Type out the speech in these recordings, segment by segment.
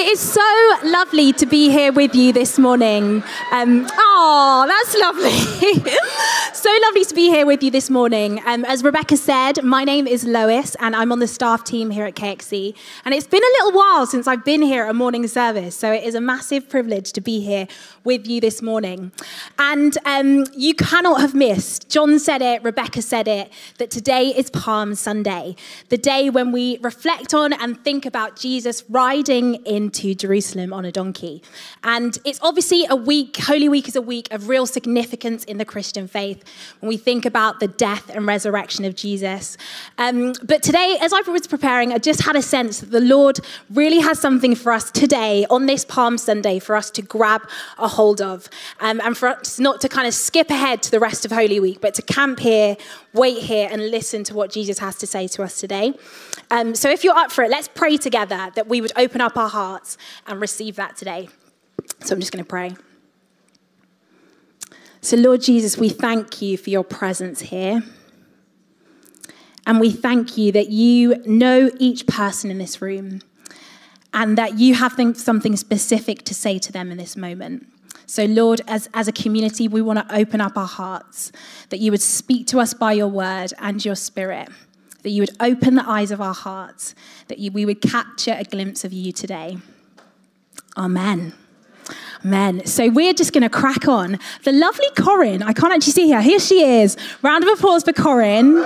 It is so lovely to be here with you this morning. Um, oh, that's lovely. so lovely to be here with you this morning. Um, as Rebecca said, my name is Lois, and I'm on the staff team here at KXC. And it's been a little while since I've been here at a morning service, so it is a massive privilege to be here with you this morning. And um, you cannot have missed, John said it, Rebecca said it, that today is Palm Sunday, the day when we reflect on and think about Jesus riding into Jerusalem on a donkey. And it's obviously a week, Holy Week is a week of real significance in the Christian faith when we think about the death and resurrection of Jesus. Um, but today, as I was preparing, I just had a sense that the Lord really has something for us today on this Palm Sunday for us to grab a hold of. Um, and for us not to kind of skip ahead to the rest of Holy Week, but to camp here, wait here, and listen to what Jesus has to say to us today. Um, so if you're up for it, let's pray together that we would open up our hearts and receive that today. So I'm just going to pray. So, Lord Jesus, we thank you for your presence here. And we thank you that you know each person in this room and that you have something specific to say to them in this moment. So, Lord, as, as a community, we want to open up our hearts, that you would speak to us by your word and your spirit, that you would open the eyes of our hearts, that you, we would capture a glimpse of you today. Amen. Amen. So we're just going to crack on. The lovely Corinne, I can't actually see her. Here she is. Round of applause for Corinne.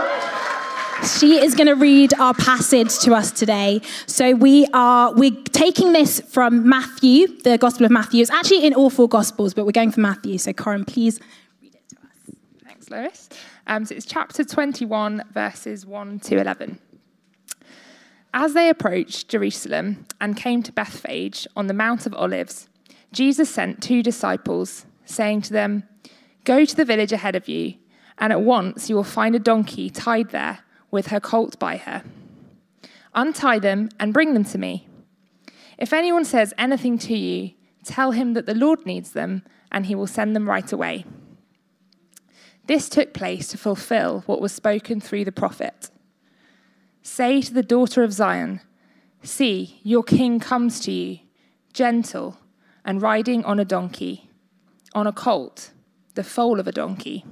She is going to read our passage to us today. So we are we're taking this from Matthew, the Gospel of Matthew. It's actually in all four Gospels, but we're going for Matthew. So Corinne, please read it to us. Thanks, Lois. Um, so it's chapter 21, verses 1 to 11. As they approached Jerusalem and came to Bethphage on the Mount of Olives, Jesus sent two disciples, saying to them, Go to the village ahead of you, and at once you will find a donkey tied there with her colt by her. Untie them and bring them to me. If anyone says anything to you, tell him that the Lord needs them, and he will send them right away. This took place to fulfill what was spoken through the prophet. Say to the daughter of Zion, See, your king comes to you, gentle and riding on a donkey, on a colt, the foal of a donkey.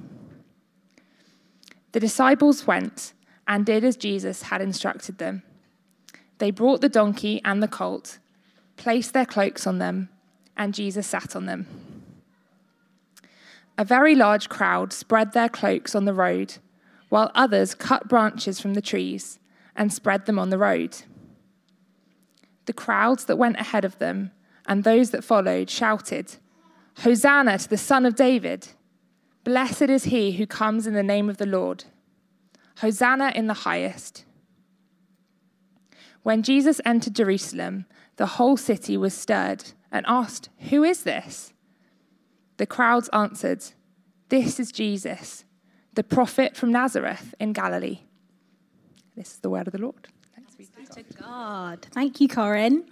The disciples went and did as Jesus had instructed them. They brought the donkey and the colt, placed their cloaks on them, and Jesus sat on them. A very large crowd spread their cloaks on the road, while others cut branches from the trees and spread them on the road. The crowds that went ahead of them and those that followed shouted, Hosanna to the Son of David! Blessed is he who comes in the name of the Lord. Hosanna in the highest. When Jesus entered Jerusalem, the whole city was stirred and asked, Who is this? The crowds answered, This is Jesus, the prophet from Nazareth in Galilee. This is the word of the Lord. Thanks be to God. Thank you, Corinne.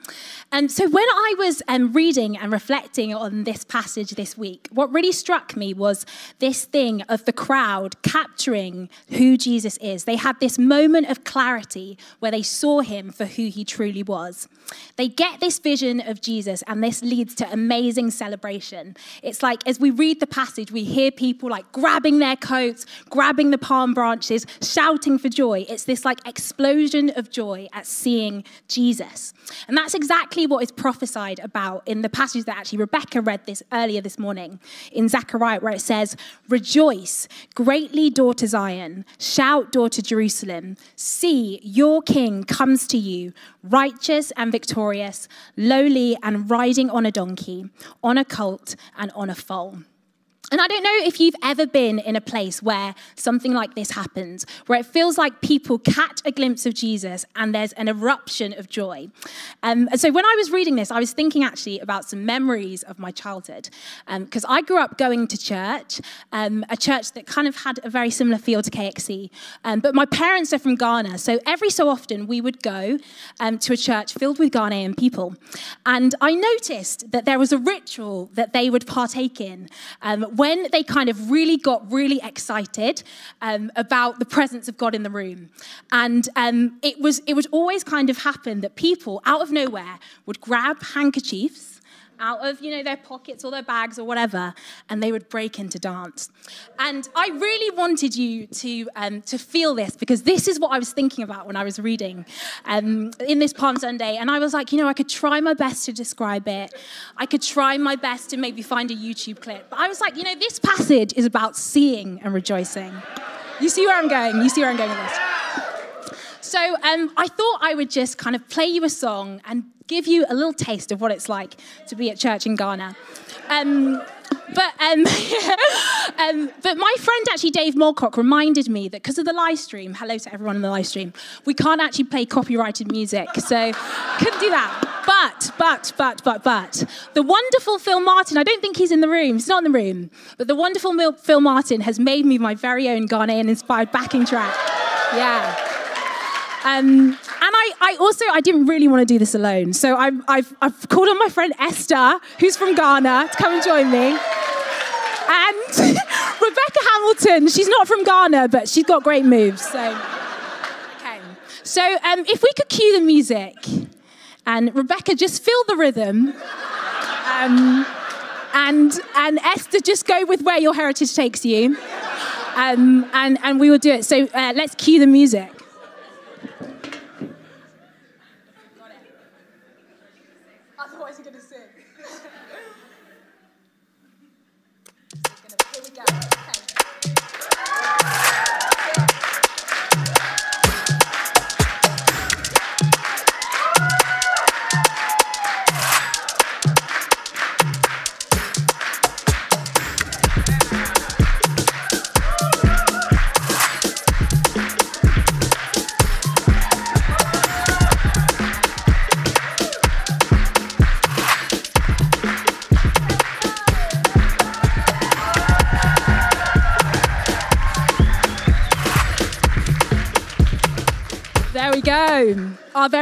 Um, so, when I was um, reading and reflecting on this passage this week, what really struck me was this thing of the crowd capturing who Jesus is. They had this moment of clarity where they saw him for who he truly was. They get this vision of Jesus, and this leads to amazing celebration. It's like as we read the passage, we hear people like grabbing their coats, grabbing the palm branches, shouting for joy. It's this like explosion of joy at seeing Jesus. And that's exactly what is prophesied about in the passage that actually Rebecca read this earlier this morning in Zechariah, where it says, Rejoice greatly, daughter Zion, shout, daughter Jerusalem. See, your king comes to you, righteous and victorious, lowly and riding on a donkey, on a colt, and on a foal. And I don't know if you've ever been in a place where something like this happens, where it feels like people catch a glimpse of Jesus and there's an eruption of joy. Um, and so when I was reading this, I was thinking actually about some memories of my childhood. Because um, I grew up going to church, um, a church that kind of had a very similar feel to KXC. Um, but my parents are from Ghana, so every so often we would go um, to a church filled with Ghanaian people. And I noticed that there was a ritual that they would partake in um, when they kind of really got really excited um, about the presence of God in the room. And um, it, was, it would always kind of happen that people out of nowhere would grab handkerchiefs out of, you know, their pockets or their bags or whatever, and they would break into dance. And I really wanted you to, um, to feel this because this is what I was thinking about when I was reading um, in this Palm Sunday. And I was like, you know, I could try my best to describe it. I could try my best to maybe find a YouTube clip. But I was like, you know, this passage is about seeing and rejoicing. You see where I'm going? You see where I'm going with this? So um, I thought I would just kind of play you a song and give you a little taste of what it's like to be at church in Ghana. Um, but um, um, but my friend actually Dave Mulcock reminded me that because of the live stream, hello to everyone in the live stream, we can't actually play copyrighted music, so couldn't do that. But but but but but the wonderful Phil Martin, I don't think he's in the room. He's not in the room, but the wonderful Phil Martin has made me my very own Ghanaian inspired backing track. Yeah. Um, and I, I, also I didn't really want to do this alone, so i have I've called on my friend Esther, who's from Ghana, to come and join me. And Rebecca Hamilton, she's not from Ghana, but she's got great moves. So, okay. So um, if we could cue the music, and Rebecca just feel the rhythm. Um, and, and Esther, just go with where your heritage takes you. Um, and, and we will do it. So uh, let's cue the music.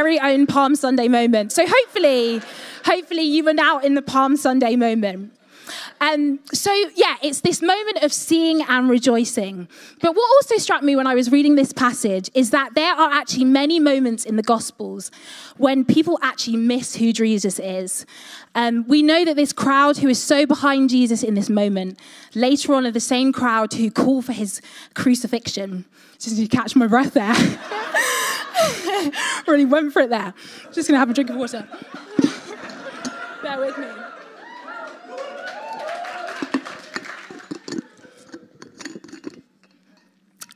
Very own Palm Sunday moment. So hopefully, hopefully you were now in the Palm Sunday moment. Um, so, yeah, it's this moment of seeing and rejoicing. But what also struck me when I was reading this passage is that there are actually many moments in the Gospels when people actually miss who Jesus is. Um, we know that this crowd who is so behind Jesus in this moment, later on are the same crowd who call for his crucifixion. Just to catch my breath there. really went for it there. Just gonna have a drink of water. Bear with me.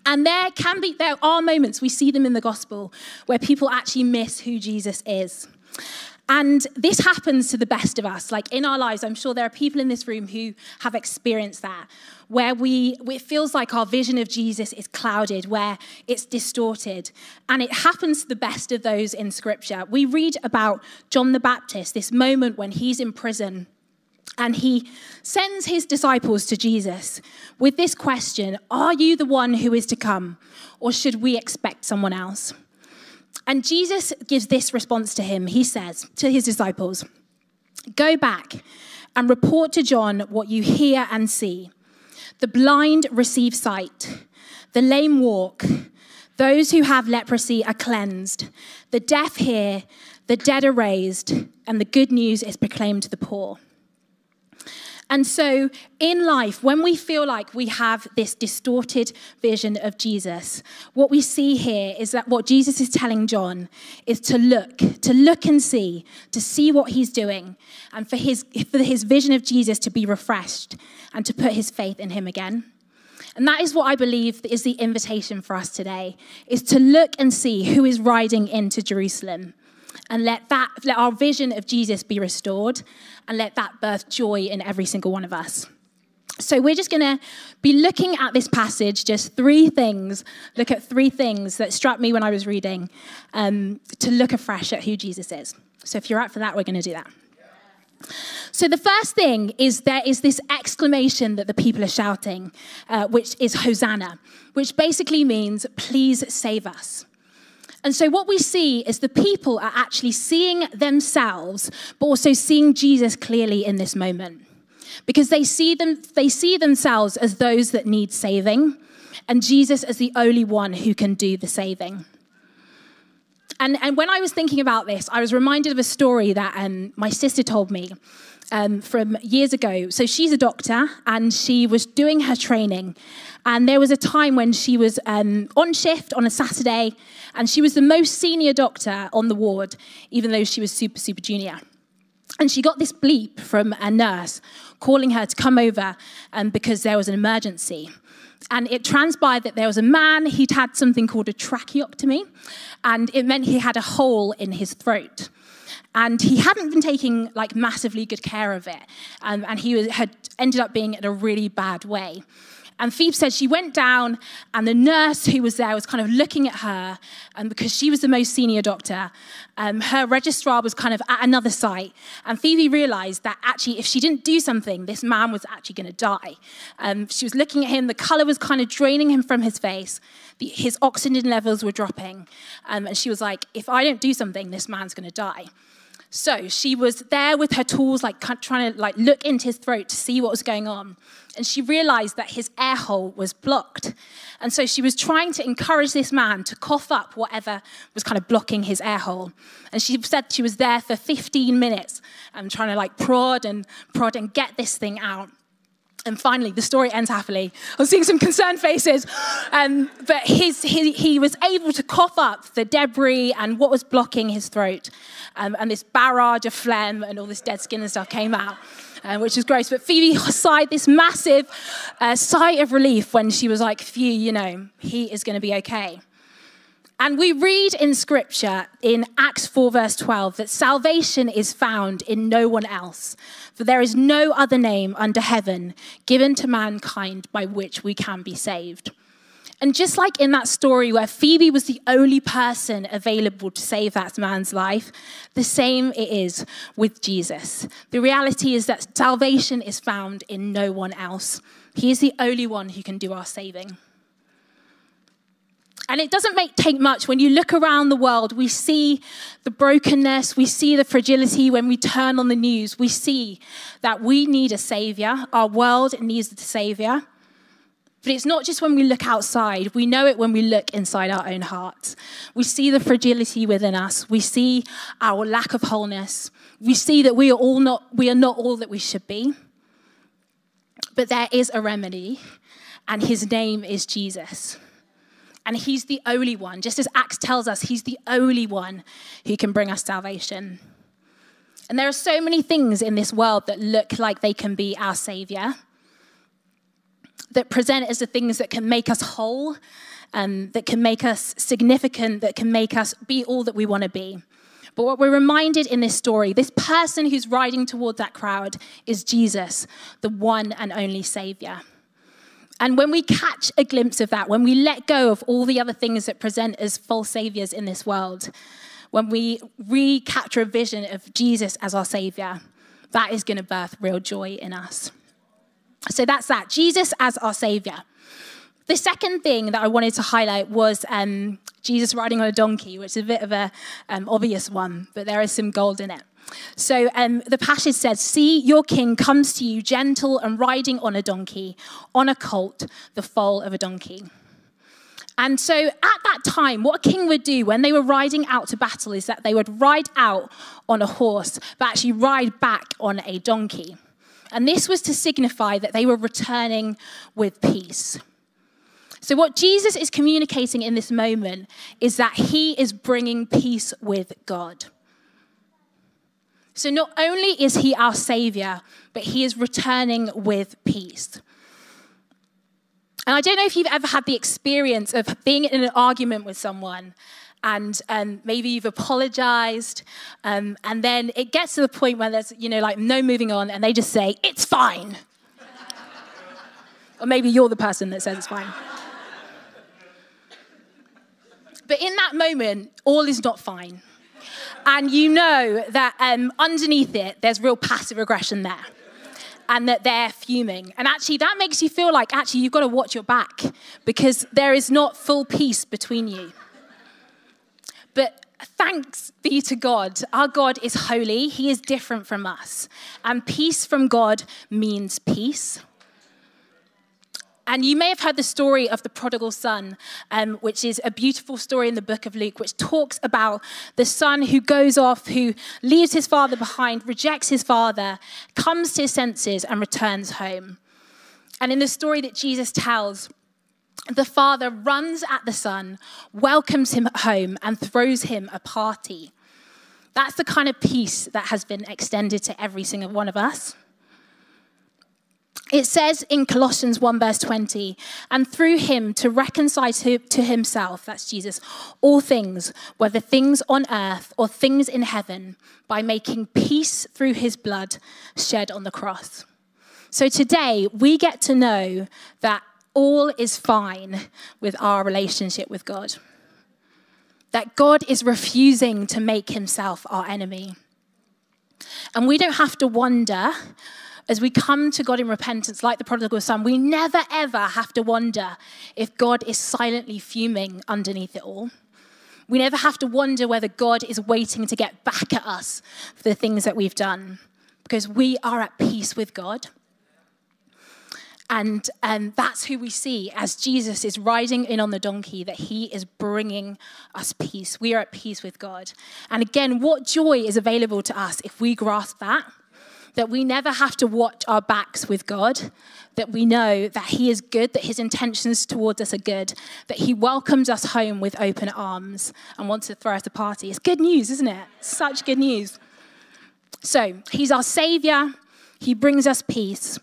And there can be, there are moments, we see them in the gospel, where people actually miss who Jesus is. And this happens to the best of us. Like in our lives, I'm sure there are people in this room who have experienced that, where we it feels like our vision of Jesus is clouded, where it's distorted. And it happens to the best of those in scripture. We read about John the Baptist, this moment when he's in prison. And he sends his disciples to Jesus with this question Are you the one who is to come, or should we expect someone else? And Jesus gives this response to him. He says to his disciples, Go back and report to John what you hear and see. The blind receive sight, the lame walk, those who have leprosy are cleansed, the deaf hear, the dead are raised, and the good news is proclaimed to the poor. And so in life, when we feel like we have this distorted vision of Jesus, what we see here is that what Jesus is telling John is to look, to look and see, to see what he's doing, and for his, for his vision of Jesus to be refreshed and to put his faith in him again. And that is what I believe is the invitation for us today, is to look and see who is riding into Jerusalem and let that let our vision of Jesus be restored and let that birth joy in every single one of us. So we're just going to be looking at this passage, just three things, look at three things that struck me when I was reading um, to look afresh at who Jesus is. So if you're up for that, we're going to do that. So the first thing is there is this exclamation that the people are shouting, uh, which is Hosanna, which basically means, please save us. And so, what we see is the people are actually seeing themselves, but also seeing Jesus clearly in this moment. because they see, them, they see themselves as those that need saving, and Jesus as the only one who can do the saving. And, and when I was thinking about this, I was reminded of a story that um, my sister told me um, from years ago. So she's a doctor and she was doing her training. And there was a time when she was um, on shift on a Saturday and she was the most senior doctor on the ward, even though she was super, super junior. And she got this bleep from a nurse calling her to come over um, because there was an emergency. And it transpired that there was a man, he'd had something called a tracheotomy, and it meant he had a hole in his throat. And he hadn't been taking like massively good care of it, um, and he was, had ended up being in a really bad way. And Phoebe said she went down, and the nurse who was there was kind of looking at her, and because she was the most senior doctor, um, her registrar was kind of at another site. And Phoebe realized that actually, if she didn't do something, this man was actually going to die. Um, she was looking at him, the color was kind of draining him from his face, the, his oxygen levels were dropping. Um, and she was like, if I don't do something, this man's going to die. So she was there with her tools, like trying to like look into his throat to see what was going on. And she realized that his air hole was blocked. And so she was trying to encourage this man to cough up whatever was kind of blocking his air hole. And she said she was there for 15 minutes, and trying to like prod and prod and get this thing out. And finally, the story ends happily. I was seeing some concerned faces, um, but his, he, he was able to cough up the debris and what was blocking his throat. Um, and this barrage of phlegm and all this dead skin and stuff came out, uh, which was gross. But Phoebe sighed this massive uh, sigh of relief when she was like, phew, you know, he is going to be okay. And we read in scripture in Acts 4, verse 12, that salvation is found in no one else, for there is no other name under heaven given to mankind by which we can be saved. And just like in that story where Phoebe was the only person available to save that man's life, the same it is with Jesus. The reality is that salvation is found in no one else. He is the only one who can do our saving. And it doesn't make, take much. When you look around the world, we see the brokenness, we see the fragility. When we turn on the news, we see that we need a savior. Our world needs a savior. But it's not just when we look outside, we know it when we look inside our own hearts. We see the fragility within us, we see our lack of wholeness, we see that we are, all not, we are not all that we should be. But there is a remedy, and his name is Jesus. And he's the only one, just as Acts tells us, he's the only one who can bring us salvation. And there are so many things in this world that look like they can be our savior, that present as the things that can make us whole, um, that can make us significant, that can make us be all that we want to be. But what we're reminded in this story, this person who's riding towards that crowd is Jesus, the one and only Savior. And when we catch a glimpse of that, when we let go of all the other things that present as false saviors in this world, when we recapture a vision of Jesus as our savior, that is going to birth real joy in us. So that's that Jesus as our savior. The second thing that I wanted to highlight was um, Jesus riding on a donkey, which is a bit of an um, obvious one, but there is some gold in it. So um, the passage says, See, your king comes to you gentle and riding on a donkey, on a colt, the foal of a donkey. And so at that time, what a king would do when they were riding out to battle is that they would ride out on a horse, but actually ride back on a donkey. And this was to signify that they were returning with peace. So, what Jesus is communicating in this moment is that he is bringing peace with God. So not only is he our savior, but he is returning with peace. And I don't know if you've ever had the experience of being in an argument with someone and um, maybe you've apologized um, and then it gets to the point where there's, you know, like no moving on and they just say, it's fine. or maybe you're the person that says it's fine. but in that moment, all is not fine and you know that um, underneath it, there's real passive aggression there. And that they're fuming. And actually, that makes you feel like actually you've got to watch your back because there is not full peace between you. But Thanks be to God. Our God is holy, He is different from us. And peace from God means peace. And you may have heard the story of the prodigal son, um, which is a beautiful story in the book of Luke, which talks about the son who goes off, who leaves his father behind, rejects his father, comes to his senses, and returns home. And in the story that Jesus tells, the father runs at the son, welcomes him home, and throws him a party. That's the kind of peace that has been extended to every single one of us. It says in Colossians 1, verse 20, and through him to reconcile to, himself, that's Jesus, all things, whether things on earth or things in heaven, by making peace through his blood shed on the cross. So today, we get to know that all is fine with our relationship with God. That God is refusing to make himself our enemy. And we don't have to wonder as we come to God in repentance, like the prodigal son, we never ever have to wonder if God is silently fuming underneath it all. We never have to wonder whether God is waiting to get back at us for the things that we've done because we are at peace with God. And um, that's who we see as Jesus is riding in on the donkey, that he is bringing us peace. We are at peace with God. And again, what joy is available to us if we grasp that? That we never have to watch our backs with God, that we know that He is good, that His intentions towards us are good, that He welcomes us home with open arms and wants to throw us a party. It's good news, isn't it? Such good news. So, He's our Savior, He brings us peace.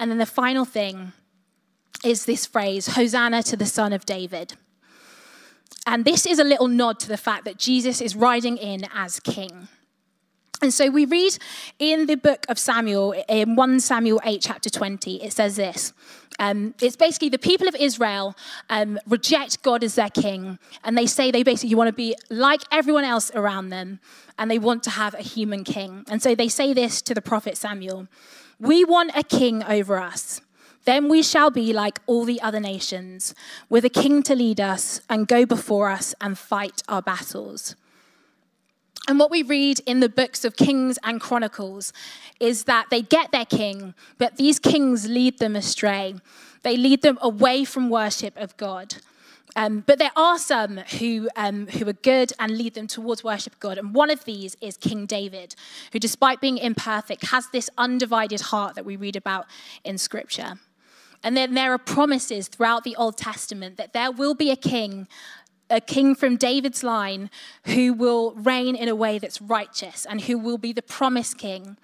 And then the final thing is this phrase Hosanna to the Son of David. And this is a little nod to the fact that Jesus is riding in as king. And so we read in the book of Samuel, in 1 Samuel 8, chapter 20, it says this. Um, it's basically the people of Israel um, reject God as their king, and they say they basically want to be like everyone else around them, and they want to have a human king. And so they say this to the prophet Samuel We want a king over us. Then we shall be like all the other nations, with a king to lead us and go before us and fight our battles. And what we read in the books of Kings and Chronicles is that they get their king, but these kings lead them astray. They lead them away from worship of God. Um, but there are some who, um, who are good and lead them towards worship of God. And one of these is King David, who, despite being imperfect, has this undivided heart that we read about in Scripture. And then there are promises throughout the Old Testament that there will be a king a king from David's line who will reign in a way that's righteous and who will be the promised king.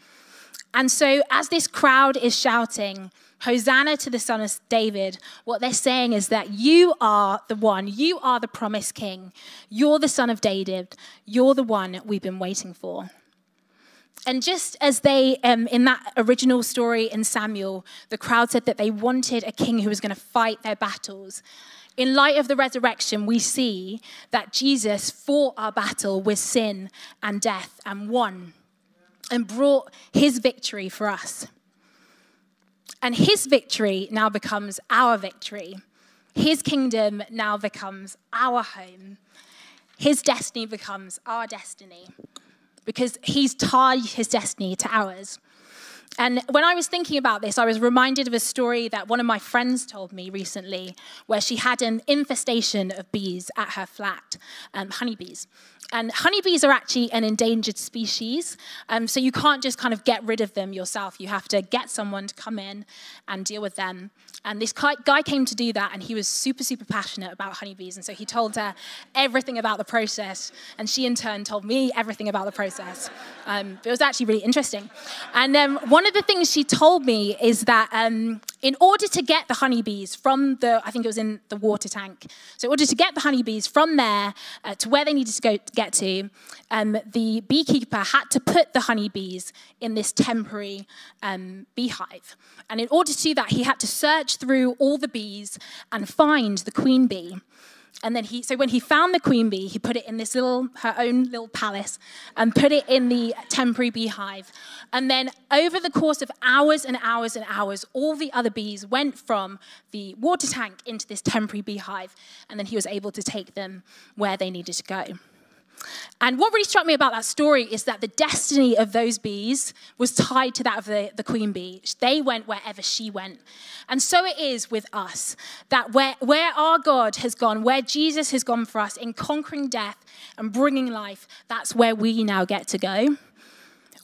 And so, as this crowd is shouting, Hosanna to the Son of David, what they're saying is that you are the one, you are the promised king, you're the Son of David, you're the one we've been waiting for. And just as they, um, in that original story in Samuel, the crowd said that they wanted a king who was going to fight their battles in light of the resurrection, we see that Jesus fought our battle with sin and death and won and brought his victory for us. And his victory now becomes our victory. His kingdom now becomes our home. His destiny becomes our destiny because he's tied his destiny to ours. And when I was thinking about this, I was reminded of a story that one of my friends told me recently, where she had an infestation of bees at her flat, um, honeybees. And honeybees are actually an endangered species, um, so you can't just kind of get rid of them yourself. You have to get someone to come in and deal with them. And this guy came to do that, and he was super, super passionate about honeybees. And so he told her everything about the process, and she in turn told me everything about the process. Um, it was actually really interesting. And um, one of the things she told me is that um, in order to get the honeybees from the, I think it was in the water tank, so in order to get the honeybees from there uh, to where they needed to go to get to, um, the beekeeper had to put the honeybees in this temporary um, beehive. And in order to do that, he had to search through all the bees and find the queen bee. And then he, so when he found the queen bee, he put it in this little, her own little palace and put it in the temporary beehive. And then over the course of hours and hours and hours, all the other bees went from the water tank into this temporary beehive. And then he was able to take them where they needed to go. And what really struck me about that story is that the destiny of those bees was tied to that of the, the queen bee. They went wherever she went. And so it is with us that where, where our God has gone, where Jesus has gone for us in conquering death and bringing life, that's where we now get to go.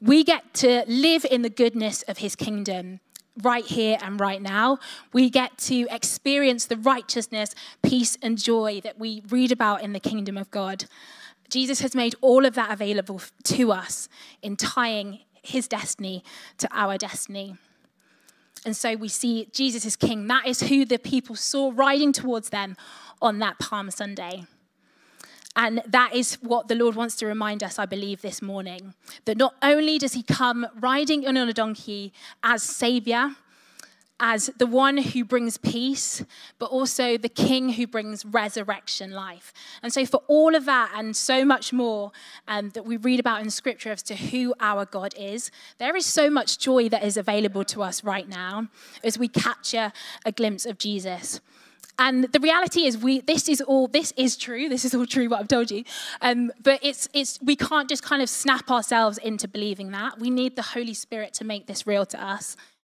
We get to live in the goodness of his kingdom right here and right now. We get to experience the righteousness, peace, and joy that we read about in the kingdom of God. Jesus has made all of that available to us in tying his destiny to our destiny. And so we see Jesus is king. That is who the people saw riding towards them on that Palm Sunday. And that is what the Lord wants to remind us, I believe, this morning. That not only does he come riding on a donkey as Savior, as the one who brings peace, but also the King who brings resurrection life. And so, for all of that and so much more um, that we read about in Scripture as to who our God is, there is so much joy that is available to us right now as we capture a glimpse of Jesus. And the reality is, we this is all this is true. This is all true what I've told you. Um, but it's it's we can't just kind of snap ourselves into believing that. We need the Holy Spirit to make this real to us.